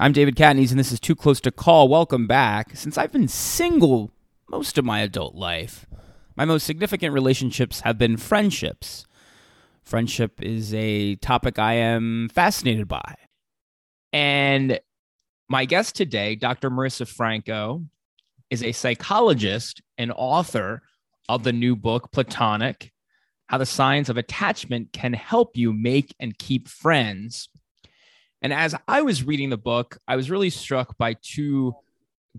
I'm David Catanese, and this is Too Close to Call. Welcome back. Since I've been single most of my adult life, my most significant relationships have been friendships. Friendship is a topic I am fascinated by. And my guest today, Dr. Marisa Franco, is a psychologist and author of the new book, Platonic How the Science of Attachment Can Help You Make and Keep Friends. And as I was reading the book, I was really struck by two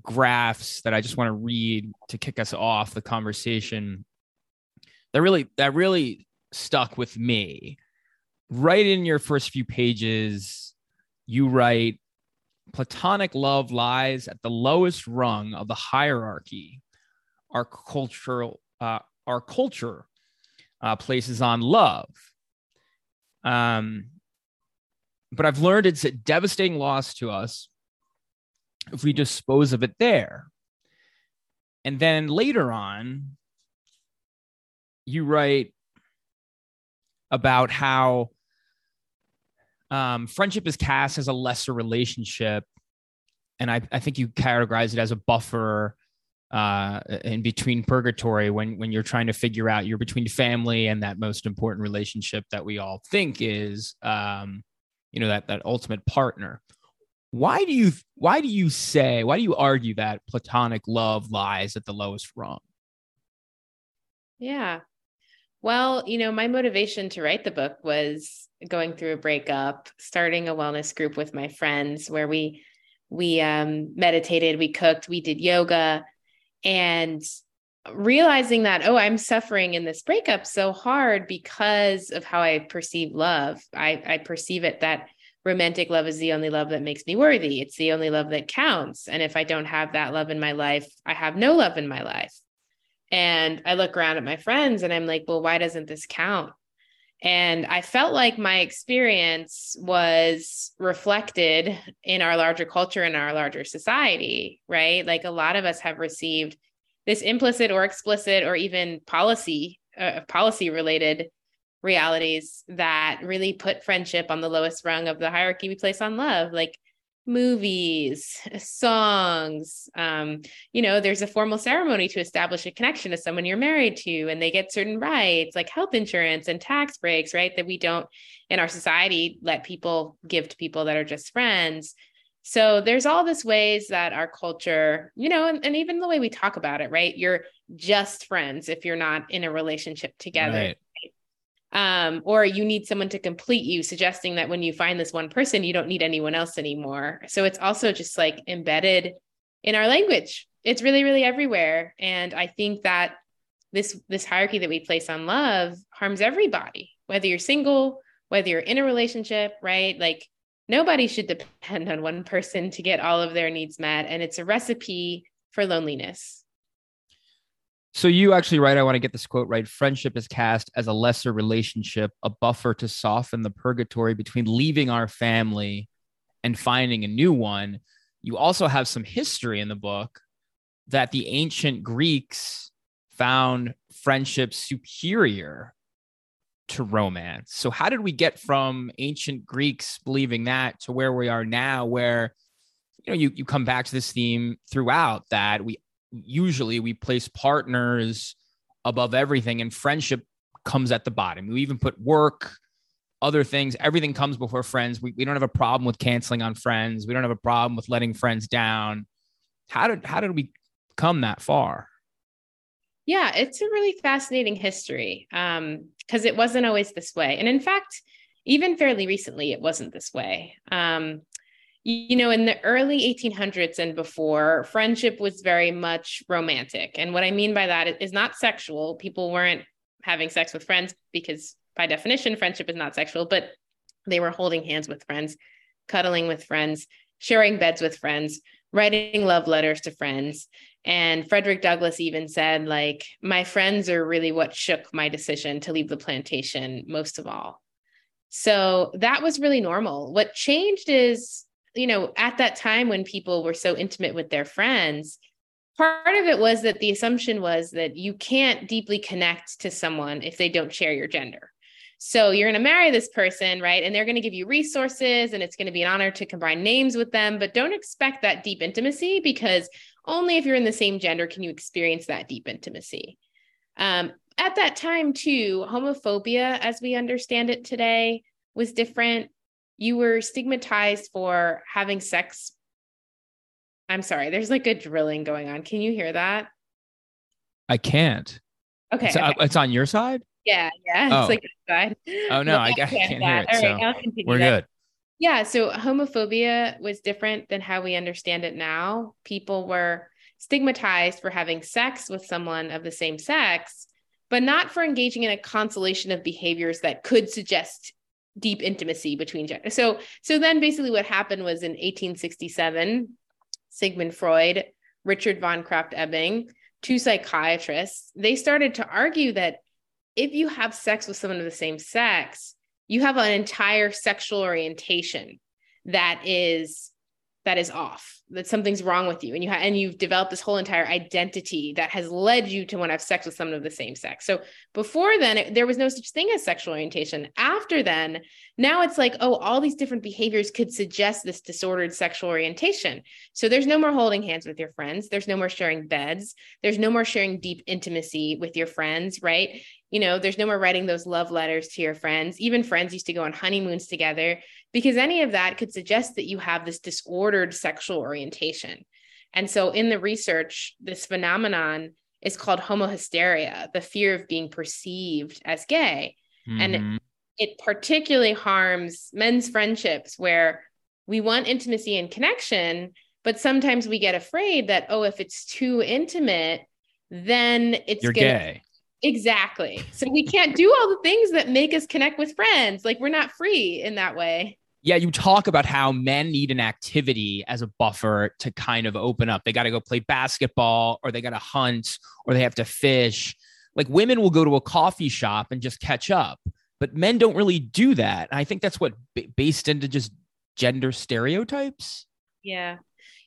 graphs that I just want to read to kick us off the conversation. That really that really stuck with me. Right in your first few pages, you write platonic love lies at the lowest rung of the hierarchy. Our cultural uh, our culture uh, places on love. Um, but I've learned it's a devastating loss to us if we dispose of it there. And then later on, you write about how um, friendship is cast as a lesser relationship. And I, I think you categorize it as a buffer uh, in between purgatory when, when you're trying to figure out you're between family and that most important relationship that we all think is um, you know that that ultimate partner. Why do you why do you say why do you argue that platonic love lies at the lowest rung? Yeah. Well you know my motivation to write the book was going through a breakup starting a wellness group with my friends where we we um, meditated we cooked we did yoga and realizing that oh i'm suffering in this breakup so hard because of how i perceive love. I i perceive it that romantic love is the only love that makes me worthy. It's the only love that counts. And if i don't have that love in my life i have no love in my life. And i look around at my friends and i'm like well why doesn't this count? And i felt like my experience was reflected in our larger culture and our larger society right? Like a lot of us have received this implicit or explicit or even policy uh, policy related realities that really put friendship on the lowest rung of the hierarchy we place on love like movies songs um, you know there's a formal ceremony to establish a connection to someone you're married to and they get certain rights like health insurance and tax breaks right that we don't in our society let people give to people that are just friends so there's all this ways that our culture, you know, and, and even the way we talk about it, right? You're just friends if you're not in a relationship together. Right. Um, or you need someone to complete you, suggesting that when you find this one person, you don't need anyone else anymore. So it's also just like embedded in our language. It's really, really everywhere. And I think that this this hierarchy that we place on love harms everybody, whether you're single, whether you're in a relationship, right? Like nobody should depend on one person to get all of their needs met. And it's a recipe for loneliness. So you actually write, I want to get this quote right. Friendship is cast as a lesser relationship, a buffer to soften the purgatory between leaving our family and finding a new one. You also have some history in the book that the ancient Greeks found friendship superior to romance. So how did we get from ancient Greeks believing that to where we are now where you know you you come back to this theme throughout that we usually we place partners above everything and friendship comes at the bottom. We even put work, other things, everything comes before friends. We, we don't have a problem with canceling on friends. We don't have a problem with letting friends down. How did how did we come that far? Yeah, it's a really fascinating history because um, it wasn't always this way. And in fact, even fairly recently, it wasn't this way. Um, you know, in the early 1800s and before, friendship was very much romantic. And what I mean by that is not sexual. People weren't having sex with friends because, by definition, friendship is not sexual, but they were holding hands with friends, cuddling with friends, sharing beds with friends, writing love letters to friends. And Frederick Douglass even said, like, my friends are really what shook my decision to leave the plantation most of all. So that was really normal. What changed is, you know, at that time when people were so intimate with their friends, part of it was that the assumption was that you can't deeply connect to someone if they don't share your gender. So you're going to marry this person, right? And they're going to give you resources and it's going to be an honor to combine names with them, but don't expect that deep intimacy because only if you're in the same gender can you experience that deep intimacy. Um, at that time, too, homophobia, as we understand it today, was different. You were stigmatized for having sex. I'm sorry, there's like a drilling going on. Can you hear that? I can't. Okay. Uh, okay. it's on your side? Yeah, yeah. Oh. It's like. Oh, no, I, I can't hear it. All so right, I'll continue. we're that. good. Yeah, so homophobia was different than how we understand it now. People were stigmatized for having sex with someone of the same sex, but not for engaging in a constellation of behaviors that could suggest deep intimacy between genders. So, so then basically what happened was in 1867, Sigmund Freud, Richard von Krafft-Ebing, two psychiatrists, they started to argue that if you have sex with someone of the same sex, you have an entire sexual orientation that is that is off that something's wrong with you. And you ha- and you've developed this whole entire identity that has led you to want to have sex with someone of the same sex. So before then it, there was no such thing as sexual orientation. After then now it's like oh all these different behaviors could suggest this disordered sexual orientation. So there's no more holding hands with your friends. There's no more sharing beds. There's no more sharing deep intimacy with your friends right? You know there's no more writing those love letters to your friends. Even friends used to go on honeymoons together because any of that could suggest that you have this disordered sexual orientation and so in the research this phenomenon is called homohysteria the fear of being perceived as gay Mhm. and it particularly harms men's friendships where we want intimacy and connection but sometimes we get afraid that oh if it's too intimate then it's you're gonna gay. Exactly. So we can't do all the things that make us connect with friends. Like we're not free in that way. Yeah, you talk about how men need an activity as a buffer to kind of open up. They got to go play basketball or they got to hunt or they have to fish. Like women will go to a coffee shop and just catch up, but men don't really do that. And I think that's what based into just gender stereotypes. Yeah.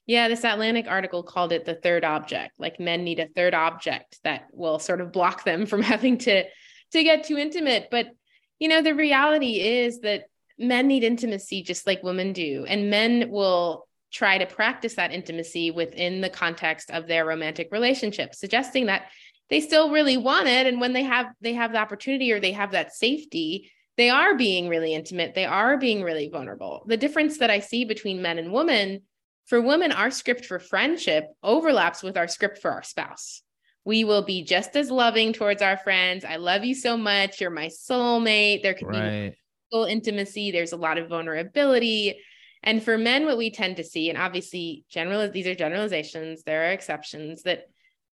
Yeah. This Atlantic article called it the third object. Like men need a third object that will sort of block them from having to to get too intimate. But you know, the reality is that men need intimacy just like women do. And men will try to practice that intimacy within the context of their romantic relationship, suggesting that they still really want it. And when they have they have the opportunity or they have that safety, they are being really intimate. They are being really vulnerable. The difference that I see between men and women, for women, our script for friendship overlaps with our script for our spouse. We will be just as loving towards our friends. I love you so much. You're my soulmate. There can be Intimacy. There's a lot of vulnerability. And for men, what we tend to see, and obviously general these are generalizations, there are exceptions, that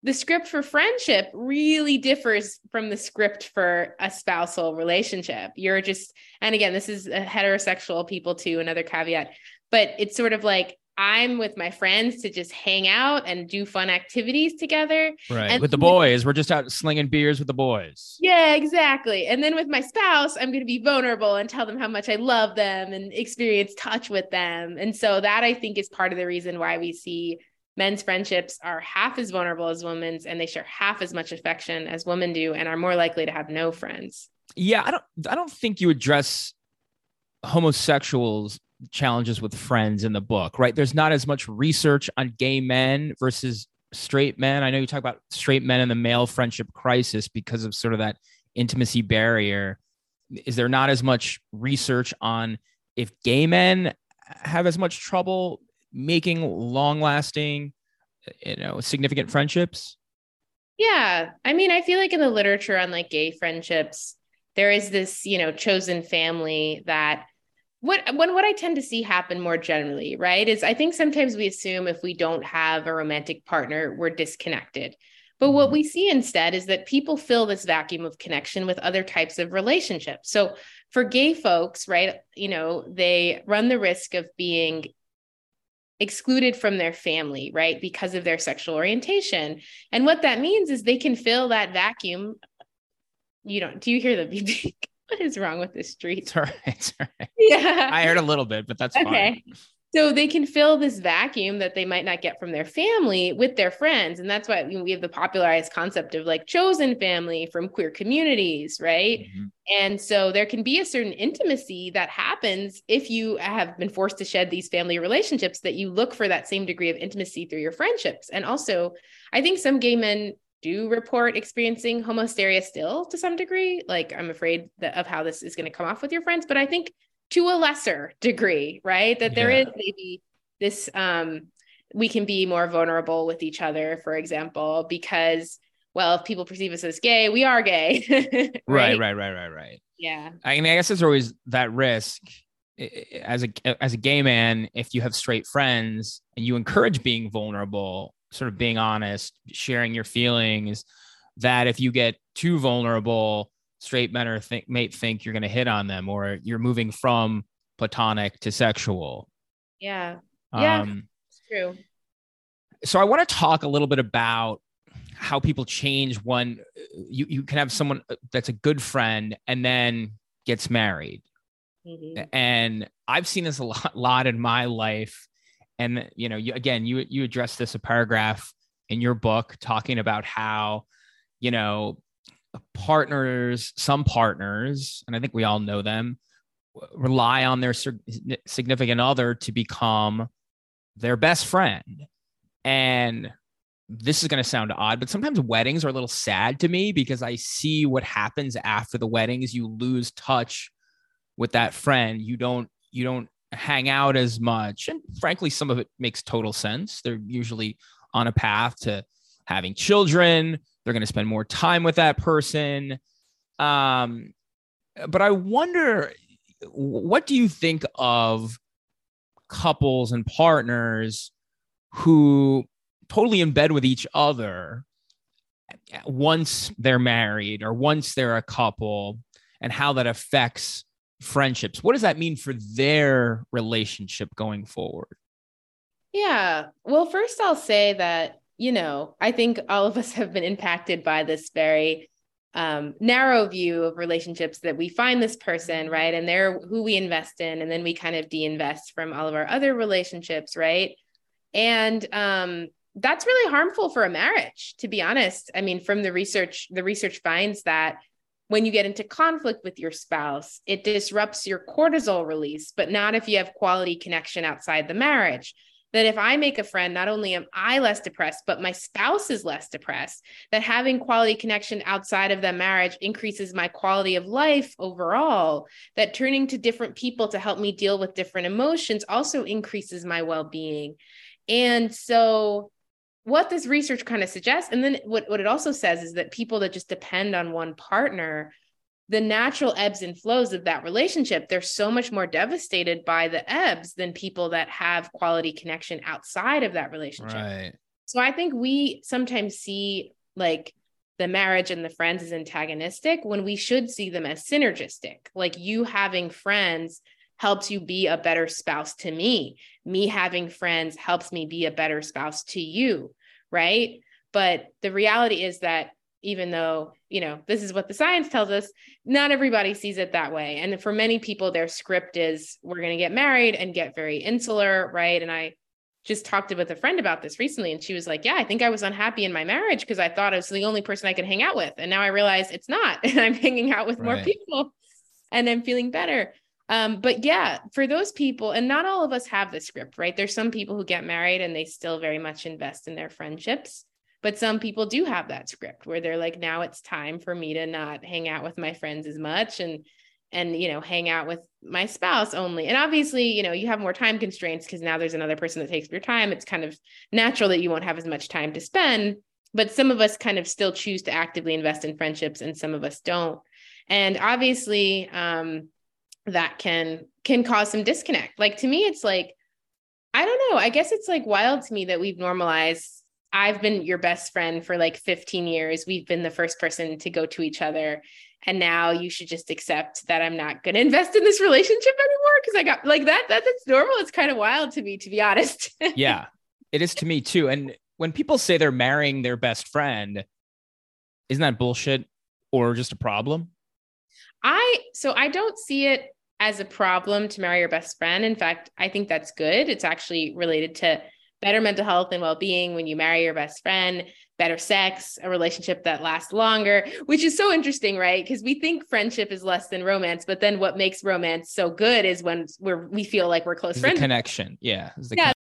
the script for friendship really differs from the script for a spousal relationship. You're just, and again, this is a heterosexual people too, another caveat, but it's sort of like I'm with my friends to just hang out and do fun activities together. Right. And with the boys, we're just out slinging beers with the boys. Yeah, exactly. And then with my spouse, I'm going to be vulnerable and tell them how much I love them and experience touch with them. And so that I think is part of the reason why we see men's friendships are half as vulnerable as women's and they share half as much affection as women do and are more likely to have no friends. Yeah, I don't I don't think you address homosexuals challenges with friends in the book, right? There's not as much research on gay men versus straight men. I know you talk about straight men and the male friendship crisis because of sort of that intimacy barrier. Is there not as much research on if gay men have as much trouble making long lasting, you know, significant friendships? Yeah. I mean, I feel like in the literature on like gay friendships, there is this, you know, chosen family that what when what I tend to see happen more generally, right? Is I think sometimes we assume if we don't have a romantic partner, we're disconnected. But what mm-hmm. we see instead is that people fill this vacuum of connection with other types of relationships. So for gay folks, right, you know, they run the risk of being excluded from their family, right, because of their sexual orientation. And what that means is they can fill that vacuum. You don't, do you hear the beep? What is wrong with this street? It's all right. It's all right. Yeah. I heard a little bit, but that's fine. okay. so they can fill this vacuum that they might not get from their family with their friends and that's why we have the popularized concept of like chosen family from queer communities right mm-hmm. and so there can be a certain intimacy that happens if you have been forced to shed these family relationships that you look for that same degree of intimacy through your friendships and also i think some gay men do report experiencing homohysteria still to some degree like i'm afraid that, of how this is going to come off with your friends but i think to a lesser degree, right? That there yeah. is maybe this um we can be more vulnerable with each other, for example, because well, if people perceive us as gay, we are gay. right? right, right, right, right, right. Yeah. I mean, I guess there's always that risk as a as a gay man if you have straight friends and you encourage being vulnerable, sort of being honest, sharing your feelings, that if you get too vulnerable, straight men are think may think you're going to hit on them or you're moving from platonic to sexual. Yeah. Yeah. Um, it's true. So I want to talk a little bit about how people change when you, you can have someone that's a good friend and then gets married. Mm-hmm. And I've seen this a lot, lot in my life. And you know, you, again, you you address this a paragraph in your book talking about how, you know, partners, some partners, and I think we all know them, rely on their significant other to become their best friend. And this is going to sound odd, but sometimes weddings are a little sad to me because I see what happens after the weddings. You lose touch with that friend. You don't, you don't hang out as much. And frankly, some of it makes total sense. They're usually on a path to having children, they're going to spend more time with that person. Um, but I wonder, what do you think of couples and partners who totally in bed with each other once they're married or once they're a couple and how that affects friendships what does that mean for their relationship going forward yeah well first i'll say that you know, I think all of us have been impacted by this very um, narrow view of relationships that we find this person, right? And they're who we invest in, and then we kind of de-invest from all of our other relationships, right? And um, that's really harmful for a marriage, to be honest. I mean, from the research, the research finds that when you get into conflict with your spouse, it disrupts your cortisol release, but not if you have quality connection outside the marriage that if I make a friend, not only am I less depressed, but my spouse is less depressed, that having quality connection outside of the marriage increases my quality of life overall, that turning to different people to help me deal with different emotions also increases my well being. And so, what this research kind of suggests, and then what, what it also says is that people that just depend on one partner the natural ebbs and flows of that relationship they're so much more devastated by the ebbs than people that have quality connection outside of that relationship right. so i think we sometimes see like the marriage and the friends as antagonistic when we should see them as synergistic like you having friends helps you be a better spouse to me. Me having friends helps me be a better spouse to you right? But the reality is that even though you know this is what the science tells us not everybody sees it that way. And for many people their script is we're going to get married and get very insular right? And i just talked with a friend about this recently and she was like yeah i think i was unhappy in my marriage because i thought i was the only person i could hang out with and now i realize it's not and i'm hanging out with right. more people and i'm feeling better um, but yeah for those people and not all of us have the script right? There's some people who get married and they still very much invest in their friendships but some people do have that script where they're like, now it's time for me to not hang out with my friends as much and and you know hang out with my spouse only. And obviously you know you have more time constraints because now there's another person that takes your time. It's kind of natural that you won't have as much time to spend but some of us kind of still choose to actively invest in friendships and some of us don't. And obviously um, that can can cause some disconnect like to me it's like i don't know i guess it's like wild to me that we've normalized I've been your best friend for like 15 years. We've been the first person to go to each other. And now you should just accept that I'm not going to invest in this relationship anymore because I got like that, that. That's normal. It's kind of wild to me, to be honest. yeah, it is to me too. And when people say they're marrying their best friend, isn't that bullshit or just a problem? I, so I don't see it as a problem to marry your best friend. In fact, I think that's good. It's actually related to better mental health and well-being when you marry your best friend better sex a relationship that lasts longer which is so interesting right because we think friendship is less than romance but then what makes romance so good is when we're we feel like we're close friends connection. Yeah. yeah